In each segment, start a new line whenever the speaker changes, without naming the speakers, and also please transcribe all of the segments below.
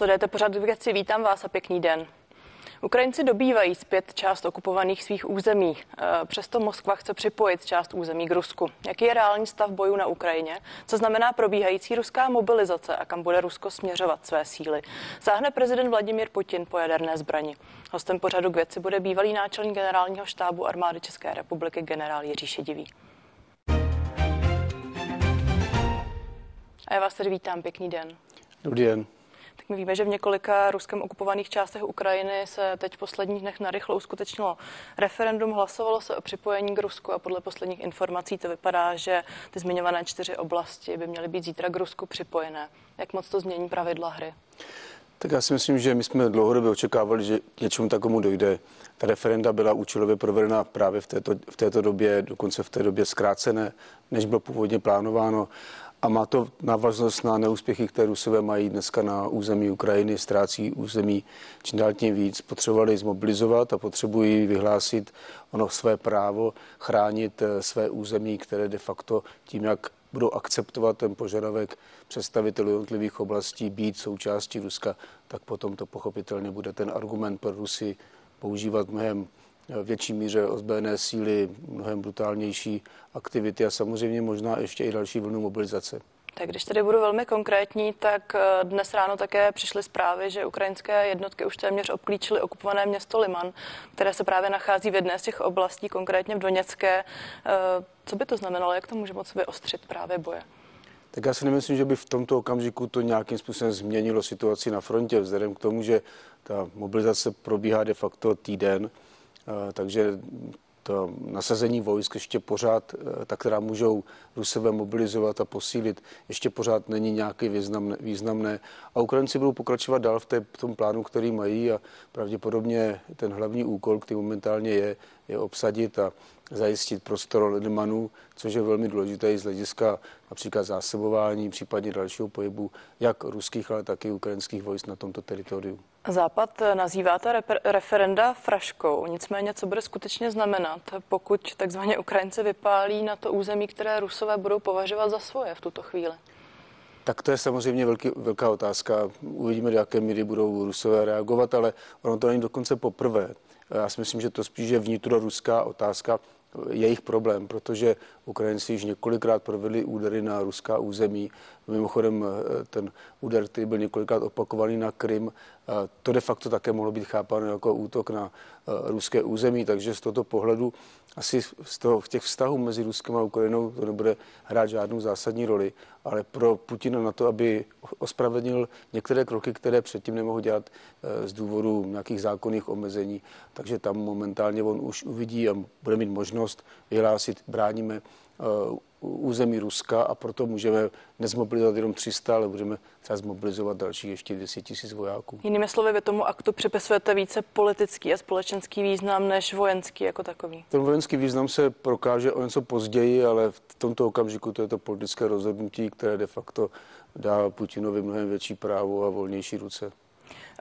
Sledujete pořád věci, vítám vás a pěkný den. Ukrajinci dobývají zpět část okupovaných svých území. E, přesto Moskva chce připojit část území k Rusku. Jaký je reálný stav bojů na Ukrajině? Co znamená probíhající ruská mobilizace a kam bude Rusko směřovat své síly? Záhne prezident Vladimír Putin po jaderné zbrani. Hostem pořadu k věci bude bývalý náčelník generálního štábu armády České republiky generál Jiří Šedivý. A já vás tady vítám, pěkný den.
Dobrý den.
My víme, že v několika ruskem okupovaných částech Ukrajiny se teď v posledních dnech narychlo uskutečnilo referendum, hlasovalo se o připojení k Rusku a podle posledních informací to vypadá, že ty zmiňované čtyři oblasti by měly být zítra k Rusku připojené. Jak moc to změní pravidla hry?
Tak já si myslím, že my jsme dlouhodobě očekávali, že něčemu takovému dojde. Ta referenda byla účelově provedena právě v této, v této době, dokonce v té době zkrácené, než bylo původně plánováno. A má to návaznost na neúspěchy, které Rusové mají dneska na území Ukrajiny, ztrácí území čím dál tím víc. Potřebovali zmobilizovat a potřebují vyhlásit ono své právo chránit eh, své území, které de facto tím, jak budou akceptovat ten požadavek představitelů jednotlivých oblastí být součástí Ruska, tak potom to pochopitelně bude ten argument pro Rusy používat mnohem větší míře ozbrojené síly, mnohem brutálnější aktivity a samozřejmě možná ještě i další vlnu mobilizace.
Tak když tedy budu velmi konkrétní, tak eh, dnes ráno také přišly zprávy, že ukrajinské jednotky už téměř obklíčily okupované město Liman, které se právě nachází v jedné z těch oblastí, konkrétně v Doněcké. Eh, co by to znamenalo, jak to může moc vyostřit právě boje?
Tak já si nemyslím, že by v tomto okamžiku to nějakým způsobem změnilo situaci na frontě, vzhledem k tomu, že ta mobilizace probíhá de facto týden. Eh, takže to nasazení vojsk ještě pořád, eh, ta, která můžou Rusové mobilizovat a posílit, ještě pořád není nějaký významné. významné. A Ukrajinci budou pokračovat dál v, té, v tom plánu, který mají a pravděpodobně ten hlavní úkol, který momentálně je, je obsadit a zajistit prostor Ledmanů, což je velmi důležité i z hlediska například zásobování, případně dalšího pohybu jak ruských, ale také ukrajinských vojsk na tomto teritoriu.
Západ nazývá ta referenda fraškou, nicméně co bude skutečně znamenat, pokud takzvaně Ukrajinci vypálí na to území, které Rusové budou považovat za svoje v tuto chvíli?
Tak to je samozřejmě velký, velká otázka. Uvidíme, do jaké míry budou Rusové reagovat, ale ono to není dokonce poprvé. Já si myslím, že to spíš je vnitroruská otázka, jejich problém, protože Ukrajinci již několikrát provedli údery na ruská území. Mimochodem eh, ten úder, který byl několikrát opakovaný na Krym, to de facto také mohlo být chápáno jako útok na eh, ruské území, takže z tohoto pohledu asi z toho, v těch vztahů mezi Ruskem a Ukrajinou to nebude hrát žádnou zásadní roli, ale pro Putina na to, aby ospravedlnil některé kroky, které předtím nemohl dělat z důvodu nějakých zákonných omezení, takže tam momentálně on už uvidí a bude mít možnost vyhlásit, bráníme Eh, území Ruska a proto můžeme nezmobilizovat jenom 300, ale budeme třeba zmobilizovat další ještě 200 tisíc vojáků.
Jinými slovy, vy tomu aktu připisujete více politický a společenský význam než vojenský jako takový.
Ten vojenský význam se prokáže o něco později, ale v tomto okamžiku to je to politické rozhodnutí, které de facto dá Putinovi mnohem větší právo a volnější ruce.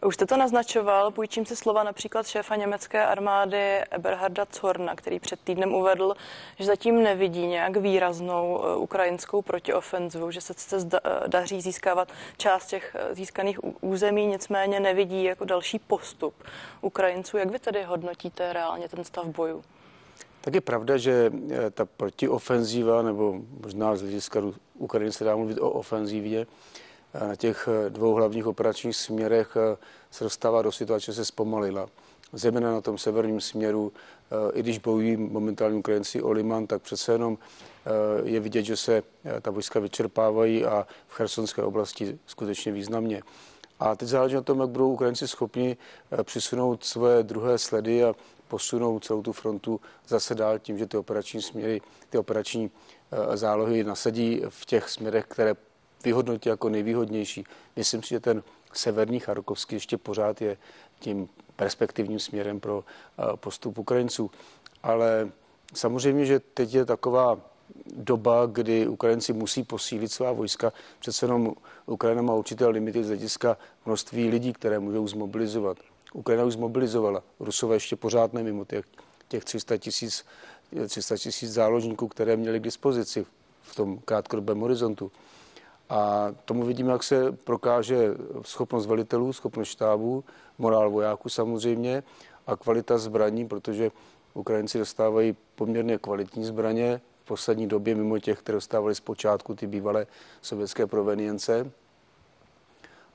Už jste to naznačoval, půjčím si slova například šéfa německé armády Eberharda Zorna, který před týdnem uvedl, že zatím nevidí nějak výraznou eh, ukrajinskou protiofenzivu, že se eh, daří získávat část těch eh, získaných území, nicméně nevidí jako další postup Ukrajinců. Jak vy tedy hodnotíte reálně ten stav bojů?
Tak je pravda, že ta protiofenzíva, nebo možná z hlediska Ukrajiny se dá mluvit o ofenzívě, na těch eh, dvou hlavních operačních směrech eh, se dostává do situace, že se zpomalila. Zejména na tom severním směru, eh, i když bojují momentálně Ukrajinci o Liman, tak přece jenom je vidět, že se ta vojska vyčerpávají a v chersonské oblasti skutečně významně. A teď záleží na tom, jak budou Ukrajinci schopni přisunout své druhé sledy a posunout celou tu frontu zase dál tím, že ty operační směry, ty operační zálohy nasadí v těch směrech, které vyhodnotit jako nejvýhodnější. Myslím si, že ten severní Charkovský ještě pořád je tím perspektivním směrem pro eh, postup Ukrajinců. Ale samozřejmě, že teď je taková doba, kdy Ukrajinci musí posílit svá vojska. Přece jenom Ukrajina má určité limity z hlediska množství lidí, které můžou zmobilizovat. Ukrajina už zmobilizovala. Rusové ještě pořád nemimo těch, těch 300 tisíc 300 tisíc záložníků, které měli k dispozici v tom krátkodobém horizontu. A tomu vidíme, jak se prokáže schopnost velitelů, schopnost štábů, morál vojáků samozřejmě a kvalita zbraní, protože Ukrajinci dostávají poměrně kvalitní zbraně v poslední době, mimo těch, které dostávali zpočátku ty bývalé sovětské provenience.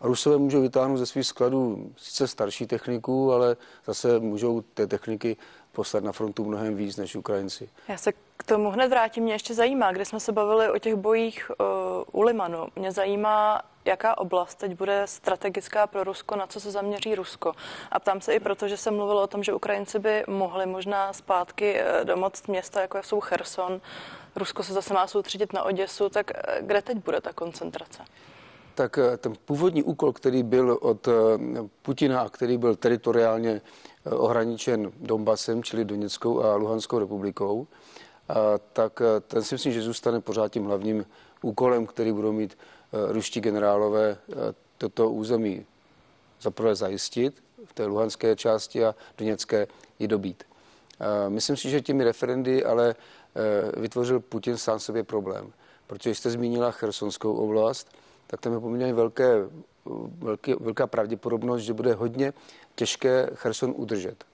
A Rusové můžou vytáhnout ze svých skladů sice starší techniku, ale zase můžou té techniky poslat na frontu mnohem víc než Ukrajinci.
Já se k tomu hned vrátím. Mě ještě zajímá, když jsme se bavili o těch bojích uh, u Limanu. Mě zajímá, jaká oblast teď bude strategická pro Rusko, na co se zaměří Rusko. A ptám se i proto, že se mluvilo o tom, že Ukrajinci by mohli možná zpátky uh, domoct města, jako jsou Cherson. Rusko se zase má soustředit na Oděsu, tak uh, kde teď bude ta koncentrace?
tak eh, ten původní úkol, který byl od eh, Putina který byl teritoriálně eh, ohraničen Donbasem, čili Doněckou a Luhanskou republikou, tak ten si myslím, že zůstane pořád tím hlavním úkolem, který budou mít ruští generálové toto území zaprvé zajistit v té luhanské části a doněcké i dobít. Myslím si, že těmi referendy ale vytvořil Putin sám sobě problém, protože jste zmínila Chersonskou oblast, tak tam je poměrně velké, velké, velká pravděpodobnost, že bude hodně těžké Cherson udržet.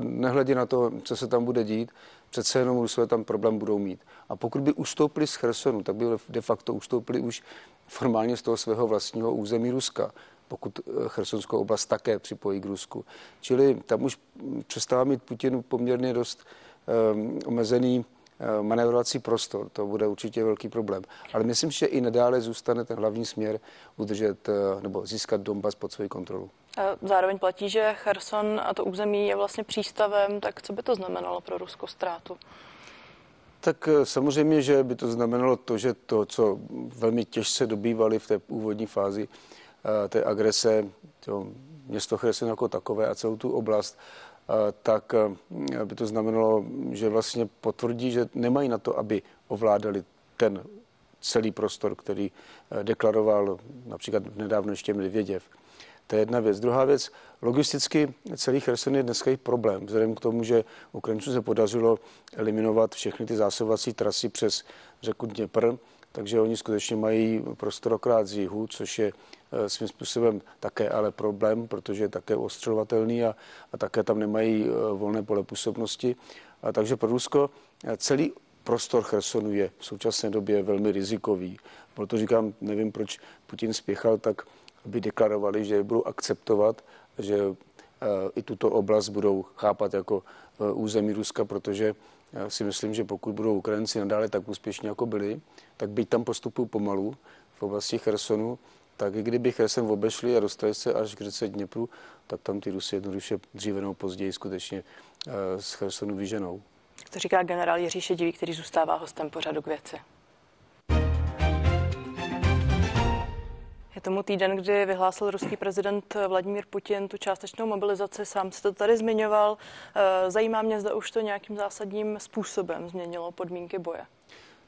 Nehledě na to, co se tam bude dít, přece jenom Rusové tam problém budou mít. A pokud by ustoupili z Chersonu, tak by de facto ustoupili už formálně z toho svého vlastního území Ruska, pokud e, Chersonskou oblast také připojí k Rusku. Čili tam už přestává mít Putin poměrně dost um, omezený Eh, manévrovací prostor. To bude určitě velký problém. Ale myslím, že i nadále zůstane ten hlavní směr udržet eh, nebo získat Donbass pod svoji kontrolu.
Zároveň platí, že Cherson a to území je vlastně přístavem, tak co by to znamenalo pro Rusko ztrátu?
Tak eh, samozřejmě, že by to znamenalo to, že to, co velmi těžce dobývali v té původní fázi té agrese, to město Cherson jako takové a celou tu oblast, tak eh, by to znamenalo, že vlastně potvrdí, že nemají na to, aby ovládali ten celý prostor, který eh, deklaroval například nedávno ještě Medvěděv. To je jedna věc. Druhá věc, logisticky celý Cherson je dneska i problém, vzhledem k tomu, že Ukrajincům se podařilo eliminovat všechny ty zásobovací trasy přes řeku Dněpr, takže oni skutečně mají prostor okrát z jihu, což je eh, svým způsobem také ale problém, protože je také ostřelovatelný a, a také tam nemají eh, volné pole působnosti. A takže pro Rusko eh, celý prostor Chersonu je v současné době velmi rizikový. Proto říkám, nevím, proč Putin spěchal tak, aby deklarovali, že budou akceptovat, že i tuto oblast budou chápat jako území Ruska, protože já si myslím, že pokud budou Ukrajinci nadále tak úspěšní, jako byli, tak byť tam postupují pomalu v oblasti Chersonu, tak i kdyby Cherson obešli a dostali se až k řece Dněpru, tak tam ty Rusy jednoduše dříve nebo později skutečně eh, z Chersonu vyženou.
To říká generál Jiří Šedivý, který zůstává hostem pořadu k věci. Je tomu týden, kdy vyhlásil ruský prezident Vladimír Putin tu částečnou mobilizaci, sám se to tady zmiňoval. Eh, zajímá mě, zda už to nějakým zásadním způsobem změnilo podmínky boje.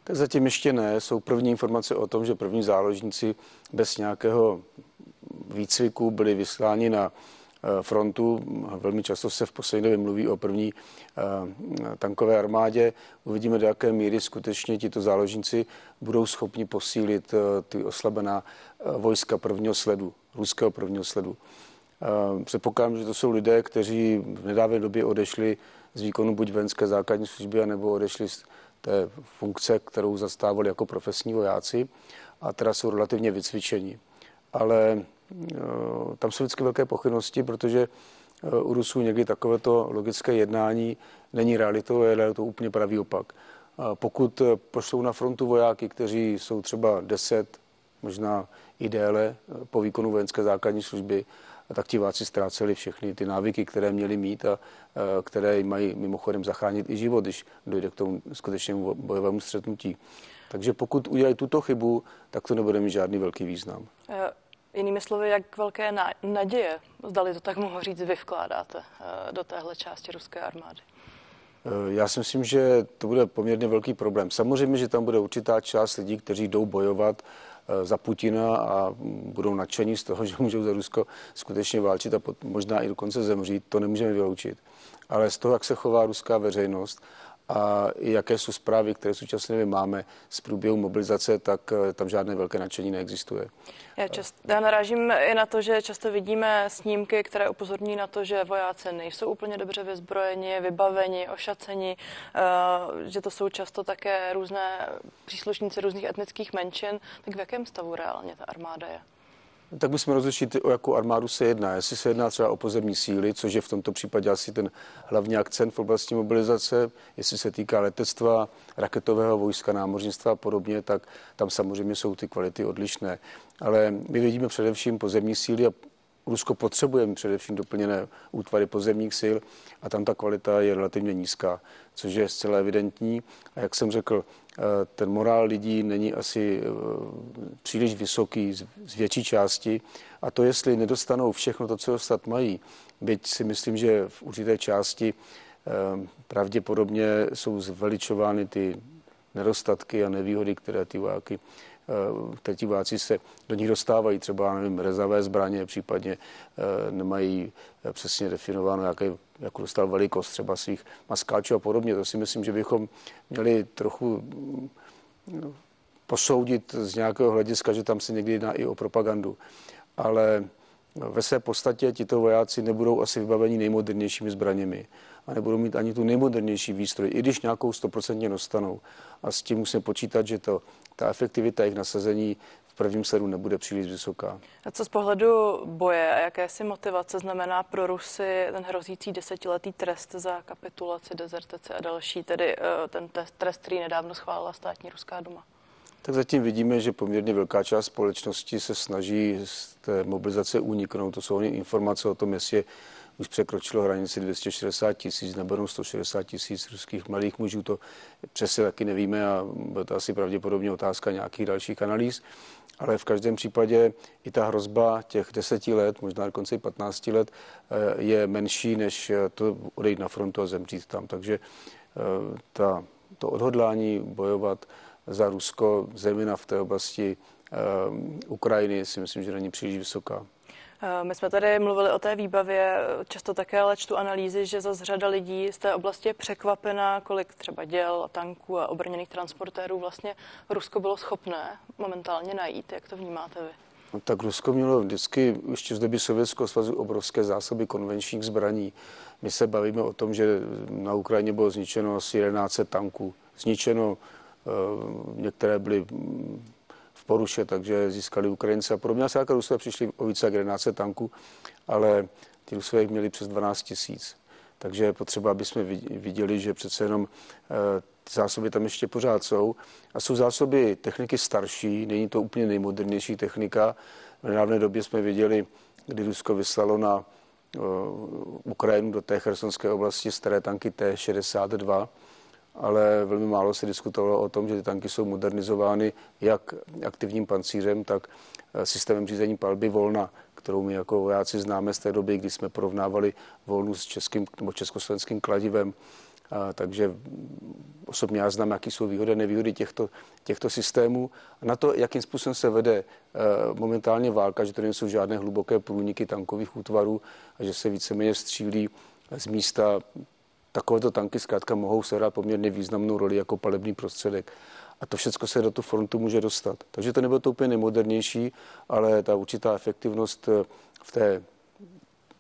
Tak zatím ještě ne. Jsou první informace o tom, že první záložníci bez nějakého výcviku byli vysláni na frontu. Velmi často se v poslední době mluví o první eh, tankové armádě. Uvidíme, do jaké míry skutečně tito záložníci budou schopni posílit eh, ty oslabená vojska prvního sledu, ruského prvního sledu. Předpokládám, že to jsou lidé, kteří v nedávné době odešli z výkonu buď vojenské základní služby, nebo odešli z té funkce, kterou zastávali jako profesní vojáci a teda jsou relativně vycvičeni. Ale Eh, tam jsou vždycky velké pochybnosti, protože eh, u Rusů někdy takovéto logické jednání není realitou, je to úplně pravý opak. Pokud eh, pošlou na frontu vojáky, kteří jsou třeba 10, možná i déle po výkonu vojenské základní služby, tak ti váci ztráceli všechny ty návyky, které měli mít a které jim mají mimochodem zachránit i život, když dojde k tomu skutečnému bojovému střetnutí. Takže pokud udělají tuto chybu, tak to nebude mít žádný velký význam.
Jinými slovy, jak velké naděje, zdali to tak mohu říct, vy vkládáte eh, do téhle části ruské armády?
Eh, já si myslím, že to bude poměrně velký problém. Samozřejmě, že tam bude určitá část lidí, kteří jdou bojovat eh, za Putina a budou nadšení z toho, že můžou za Rusko skutečně válčit a možná i dokonce zemřít. To nemůžeme vyloučit. Ale z toho, jak se chová ruská veřejnost a jaké jsou zprávy, které současně máme z průběhu mobilizace, tak eh, tam žádné velké nadšení neexistuje.
Já, čast, já narážím i na to, že často vidíme snímky, které upozorní na to, že vojáci nejsou úplně dobře vyzbrojeni, vybaveni, ošaceni, eh, že to jsou často také různé příslušníci různých etnických menšin. Tak v jakém stavu reálně ta armáda je?
Tak musíme rozlišit, o jakou armádu se jedná. Jestli se jedná třeba o pozemní síly, což je v tomto případě asi ten hlavní akcent v oblasti mobilizace, jestli se týká letectva, raketového vojska, námořnictva a podobně, tak tam samozřejmě jsou ty kvality odlišné. Ale my vidíme především pozemní síly a Rusko potřebuje především doplněné útvary pozemních sil a tam ta kvalita je relativně nízká, což je zcela evidentní. A jak jsem řekl, ten morál lidí není asi eh, příliš vysoký z větší části. A to, jestli nedostanou všechno to, co dostat mají, byť si myslím, že v určité části eh, pravděpodobně jsou zveličovány ty nedostatky a nevýhody, které ty vojáky Eh, ti vojáci se do nich dostávají, třeba nevím, rezavé zbraně, případně eh, nemají eh, přesně definováno, jaké, jakou dostal velikost třeba svých maskáčů a podobně. To si myslím, že bychom měli trochu no, posoudit z nějakého hlediska, že tam se někdy jedná i o propagandu. Ale ve své podstatě tito vojáci nebudou asi vybaveni nejmodernějšími zbraněmi a nebudou mít ani tu nejmodernější výstroj, i když nějakou stoprocentně dostanou. A s tím musíme počítat, že to, ta efektivita jejich nasazení v prvním sledu nebude příliš vysoká.
A co z pohledu boje a jakési motivace znamená pro Rusy ten hrozící desetiletý trest za kapitulaci, dezertaci a další, tedy eh, ten trest, který nedávno schválila státní ruská duma?
Tak zatím vidíme, že poměrně velká část společnosti se snaží z té mobilizace uniknout. To jsou informace o tom, jestli je už překročilo hranici 260 tisíc nebo 160 tisíc ruských mladých mužů. To přesně taky nevíme a bude to asi pravděpodobně otázka nějakých dalších analýz. Ale v každém případě i ta hrozba těch deseti let, možná dokonce i 15 let, eh, je menší, než to odejít na frontu a zemřít tam. Takže eh, ta, to odhodlání bojovat za Rusko, zejména v té oblasti eh, Ukrajiny, si myslím, že není příliš vysoká.
Eh, my jsme tady mluvili o té výbavě, často také ale čtu analýzy, že za řada lidí z té oblasti je překvapená, kolik třeba děl, tanků a obrněných transportérů vlastně Rusko bylo schopné momentálně najít. Jak to vnímáte vy?
No, tak Rusko mělo vždycky ještě z doby Sovětského svazu obrovské zásoby konvenčních zbraní. My se bavíme o tom, že na Ukrajině bylo zničeno asi 11 tanků. Zničeno, uh, některé byly v poruše, takže získali Ukrajinci a podobně. A jako Rusové přišli o více jak 11 tanků, ale ty Rusové měli přes 12 tisíc. Takže je potřeba, aby jsme viděli, že přece jenom eh, zásoby tam ještě pořád jsou. A jsou zásoby techniky starší, není to úplně nejmodernější technika. V nedávné době jsme viděli, kdy Rusko vyslalo na uh, Ukrajinu do té chersonské oblasti staré tanky T-62, ale velmi málo se diskutovalo o tom, že ty tanky jsou modernizovány jak aktivním pancířem, tak eh, systémem řízení palby volna, kterou my jako vojáci známe z té doby, kdy jsme porovnávali volnu s českým nebo československým kladivem. A, takže osobně já znám, jaký jsou výhody a nevýhody těchto, těchto systémů. A na to, jakým způsobem se vede e, momentálně válka, že to nejsou žádné hluboké průniky tankových útvarů a že se víceméně střílí z místa takovéto tanky zkrátka mohou sehrát poměrně významnou roli jako palebný prostředek. A to všechno se do tu frontu může dostat. Takže to nebylo to úplně nejmodernější, ale ta určitá efektivnost eh, v té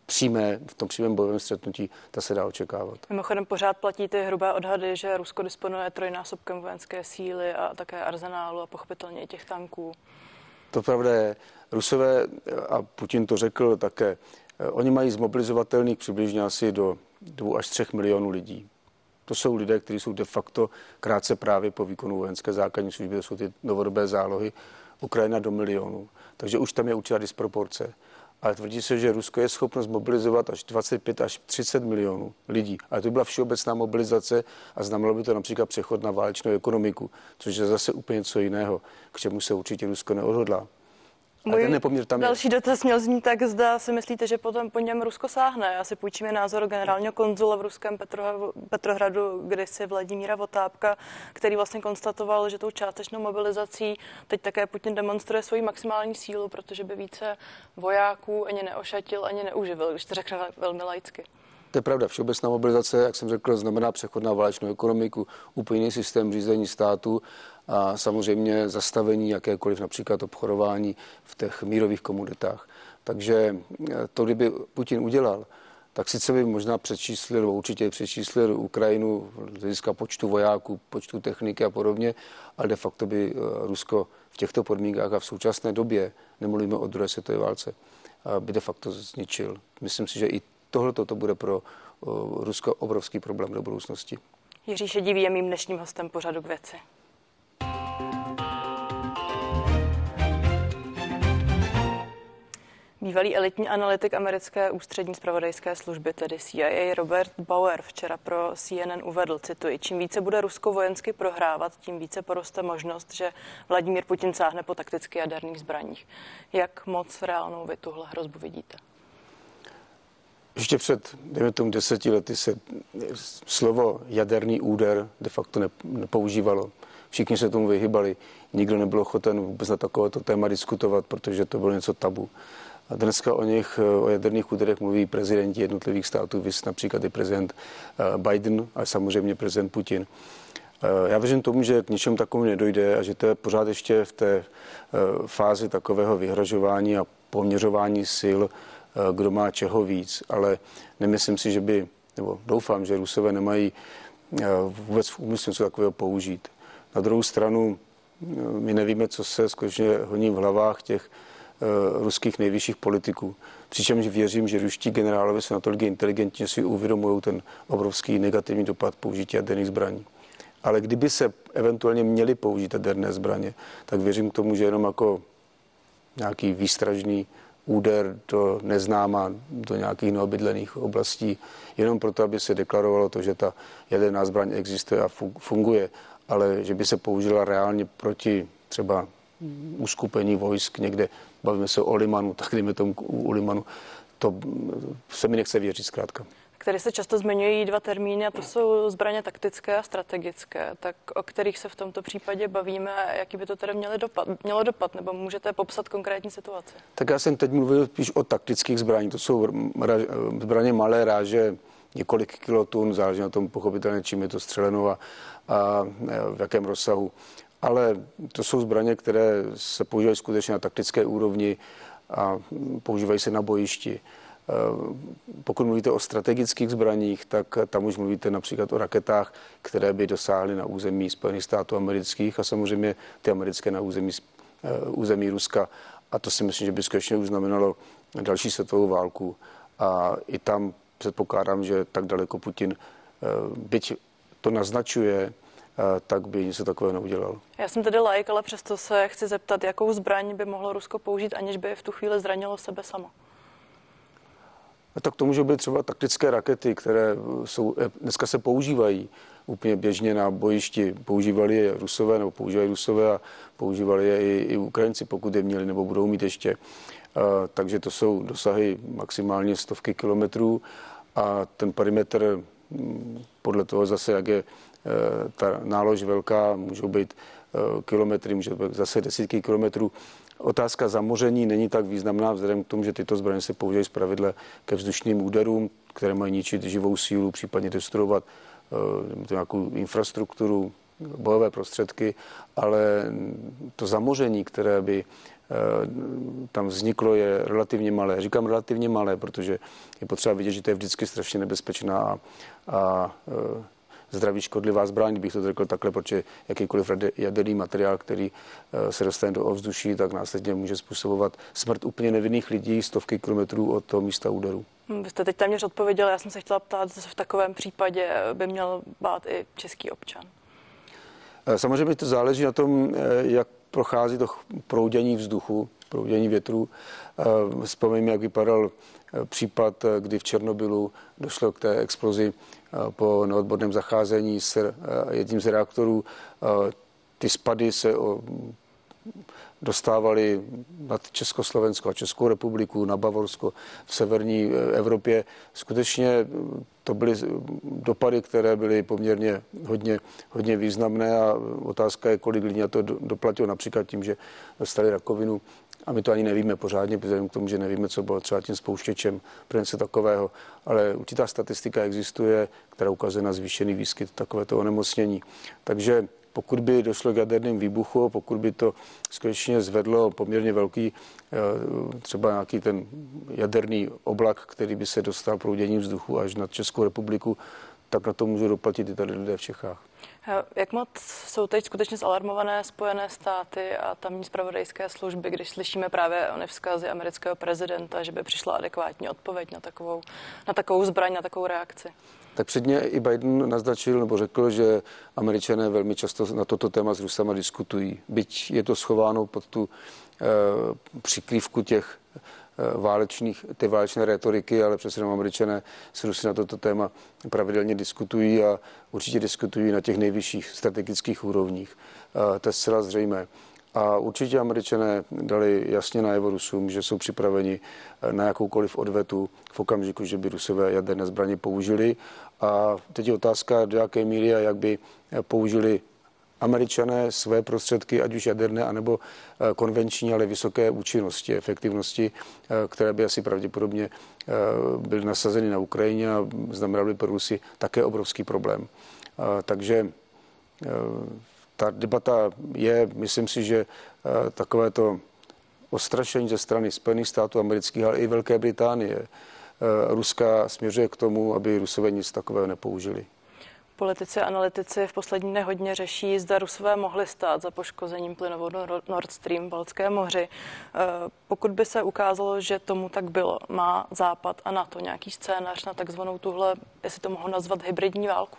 přímé, v tom přímém bojovém střetnutí, ta se dá očekávat.
Mimochodem pořád platí ty hrubé odhady, že Rusko disponuje trojnásobkem vojenské síly a také arzenálu a pochopitelně i těch tanků.
To pravda je. Rusové, a Putin to řekl také, eh, oni mají zmobilizovatelných přibližně asi do 2 až 3 milionů lidí. To jsou lidé, kteří jsou de facto krátce právě po výkonu vojenské základní služby, to jsou ty novodobé zálohy, Ukrajina do milionů. Takže už tam je určitá disproporce. Ale tvrdí se, že Rusko je schopno zmobilizovat až 25 až 30 milionů lidí. Ale to byla všeobecná mobilizace a znamenalo by to například přechod na válečnou ekonomiku, což je zase úplně něco jiného, k čemu se určitě Rusko neodhodlá.
Můj nepoměr tam další je. dotaz měl znít tak, zda si myslíte, že potom po něm Rusko sáhne. Já si půjčíme názor generálního konzula v ruském Petrohradu, kde si Vladimíra Votápka, který vlastně konstatoval, že tou částečnou mobilizací teď také Putin demonstruje svoji maximální sílu, protože by více vojáků ani neošatil, ani neuživil, když to řekne velmi laicky.
To je pravda. Všeobecná mobilizace, jak jsem řekl, znamená přechod na válečnou ekonomiku, úplně systém řízení státu a samozřejmě zastavení jakékoliv například obchodování v těch mírových komunitách. Takže eh, to, kdyby Putin udělal, tak sice by možná přečíslil, určitě přečíslil Ukrajinu z hlediska počtu vojáků, počtu techniky a podobně, ale de facto by eh, Rusko v těchto podmínkách a v současné době, nemluvíme o druhé světové válce, eh, by de facto zničil. Myslím si, že i tohle to bude pro Rusko obrovský problém do budoucnosti.
Jiří Šedivý je mým dnešním hostem pořadu k věci. Bývalý elitní analytik americké ústřední spravodajské služby, tedy CIA, Robert Bauer včera pro CNN uvedl, cituji, čím více bude Rusko vojensky prohrávat, tím více poroste možnost, že Vladimír Putin sáhne po takticky jaderných zbraních. Jak moc reálnou vy tuhle hrozbu vidíte?
Ještě před, dejme tomu, deseti lety se slovo jaderný úder de facto nepoužívalo. Všichni se tomu vyhybali. Nikdo nebyl ochoten vůbec na takovéto téma diskutovat, protože to bylo něco tabu. A dneska o nich, o jaderných úderech mluví prezidenti jednotlivých států, vys například i prezident eh, Biden a samozřejmě prezident Putin. Eh, já věřím tomu, že k ničemu takovému nedojde a že to je pořád ještě v té eh, fázi takového vyhrožování a poměřování sil, kdo má čeho víc, ale nemyslím si, že by, nebo doufám, že Rusové nemají vůbec v úmyslu něco takového použít. Na druhou stranu, my nevíme, co se skutečně honí v hlavách těch Eh, ruských nejvyšších politiků. Přičemž věřím, že ruští generálové jsou natolik inteligentní, že si uvědomují ten obrovský negativní dopad použití jaderných zbraní. Ale kdyby se eventuálně měli použít jaderné zbraně, tak věřím k tomu, že jenom jako nějaký výstražný úder do neznáma, do nějakých neobydlených oblastí, jenom proto, aby se deklarovalo to, že ta jaderná zbraň existuje a funguje, ale že by se použila reálně proti třeba uskupení vojsk někde, bavíme se o Limanu, tak dejme tomu u Limanu, to se mi nechce věřit zkrátka.
Které se často zmiňují dva termíny a to jsou zbraně taktické a strategické. Tak o kterých se v tomto případě bavíme, jaký by to tedy mělo dopad, mělo dopad nebo můžete popsat konkrétní situaci?
Tak já jsem teď mluvil spíš o taktických zbraních. To jsou zbraně malé ráže, několik kilotun, záleží na tom pochopitelně, čím je to střeleno a, a v jakém rozsahu ale to jsou zbraně, které se používají skutečně na taktické úrovni a používají se na bojišti. Eh, pokud mluvíte o strategických zbraních, tak tam už mluvíte například o raketách, které by dosáhly na území Spojených států amerických a samozřejmě ty americké na území, eh, území Ruska. A to si myslím, že by skutečně už znamenalo další světovou válku. A i tam předpokládám, že tak daleko Putin, eh, byť to naznačuje, tak by něco takového neudělal.
Já jsem tedy like, ale přesto se chci zeptat, jakou zbraň by mohlo Rusko použít, aniž by v tu chvíli zranilo sebe samo.
A tak to můžou být třeba taktické rakety, které jsou, eh, dneska se používají úplně běžně na bojišti. Používali je Rusové nebo používají Rusové a používali je i, i Ukrajinci, pokud je měli nebo budou mít ještě. Uh, takže to jsou dosahy maximálně stovky kilometrů a ten perimetr mm, podle toho zase, jak je ta nálož velká, můžou být eh, kilometry, může být zase desítky kilometrů. Otázka zamoření není tak významná vzhledem k tomu, že tyto zbraně se používají zpravidle ke vzdušným úderům, které mají ničit živou sílu, případně destruovat uh, nějakou infrastrukturu, bojové prostředky, ale to zamoření, které by tam vzniklo, je relativně malé. Říkám relativně malé, protože je potřeba vidět, že to je vždycky strašně nebezpečná a, a zdraví škodlivá zbraň, bych to řekl takhle, protože jakýkoliv jaderný materiál, který eh, se dostane do ovzduší, tak následně může způsobovat smrt úplně nevinných lidí stovky kilometrů od toho místa úderu.
Vy jste teď téměř odpověděl, já jsem se chtěla ptát, že v takovém případě by měl bát i český občan.
Eh, samozřejmě to záleží na tom, eh, jak prochází to proudění vzduchu, proudění větru. Vzpomeňme, jak vypadal případ, kdy v Černobylu došlo k té explozi po neodborném zacházení s eh, jedním z reaktorů. Eh, ty spady se dostávali nad Československo a Českou republiku, na Bavorsko, v severní eh, Evropě. Skutečně to byly dopady, které byly poměrně hodně, hodně významné a otázka je, kolik lidí na to doplatilo například tím, že dostali rakovinu A my to ani nevíme pořádně, vzhledem k tomu, že nevíme, co bylo třeba tím spouštěčem pro něco takového. Ale určitá statistika existuje, která ukazuje na zvýšený výskyt takovéto onemocnění. Takže pokud by došlo k jaderným výbuchu, pokud by to skutečně zvedlo poměrně velký eh, třeba nějaký ten jaderný oblak, který by se dostal prouděním vzduchu až na Českou republiku, tak na to můžou doplatit i tady lidé v Čechách.
Eh, jak moc jsou teď skutečně zalarmované Spojené státy a tamní zpravodajské služby, když slyšíme právě o nevzkazy amerického prezidenta, že by přišla adekvátní odpověď na takovou, na takovou zbraň, na takovou reakci?
Tak předně i Biden naznačil nebo řekl, že američané velmi často na toto téma s Rusama diskutují. Byť je to schováno pod tu e, přikrývku těch Eh, válečných, té válečné retoriky, ale přece jenom američané s Rusy na toto téma pravidelně diskutují a určitě diskutují na těch nejvyšších strategických úrovních. Eh, to je zcela zřejmé. A určitě američané dali jasně najevo Rusům, že jsou připraveni eh, na jakoukoliv odvetu v okamžiku, že by Rusové jaderné zbraně použili. A teď je otázka, do jaké míry a jak by použili američané své prostředky, ať už jaderné, anebo eh, konvenční, ale vysoké účinnosti, efektivnosti, eh, které by asi pravděpodobně eh, byly nasazeny na Ukrajině a znamenaly pro Rusy také obrovský problém. Takže ta debata je, myslím si, že takovéto ostrašení ze strany Spojených států amerických, ale i Velké Británie, Ruska směřuje k tomu, aby Rusové nic takového nepoužili.
Politici a analytici v poslední dne hodně řeší, zda Rusové mohli stát za poškozením plynovodu Nord Stream v Balckém moři. Eh, pokud by se ukázalo, že tomu tak bylo, má Západ a NATO nějaký scénář na takzvanou tuhle, jestli to mohu nazvat, hybridní válku?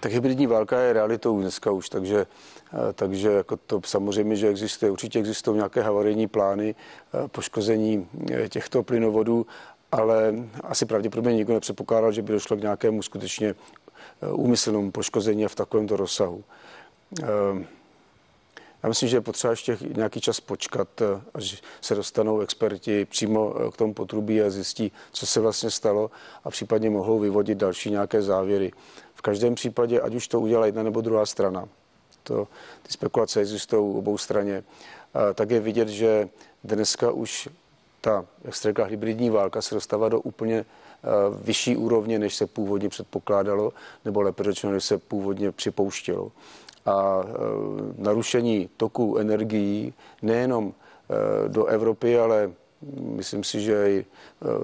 Tak hybridní válka je realitou dneska už, takže, eh, takže jako to samozřejmě, že existuje, určitě existují nějaké havarijní plány eh, poškození těchto plynovodů, ale asi pravděpodobně nikdo nepředpokládal, že by došlo k nějakému skutečně úmyslnému poškození v takovémto rozsahu. Ehm, já myslím, že je potřeba ještě nějaký čas počkat, eh, až se dostanou experti přímo eh, k tomu potrubí a zjistí, co se vlastně stalo a případně mohou vyvodit další nějaké závěry. V každém případě, ať už to udělá jedna nebo druhá strana, to, ty spekulace existují obou straně, tak je vidět, že dneska už ta, jak jste řekla, hybridní válka se dostává do úplně Eh, vyšší úrovně, než se původně předpokládalo, nebo lépe řečeno, než se původně připouštělo. A eh, narušení toku energií nejenom eh, do Evropy, ale myslím si, že i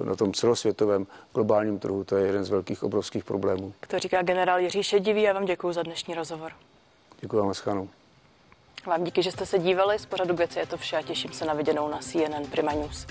na tom celosvětovém globálním trhu to je jeden z velkých obrovských problémů.
To říká generál Jiří Šedivý a vám děkuji za dnešní rozhovor.
Děkuji vám, Schanu.
Vám díky, že jste se dívali. Z pořadu věci je to vše a těším se na viděnou na CNN Prima News.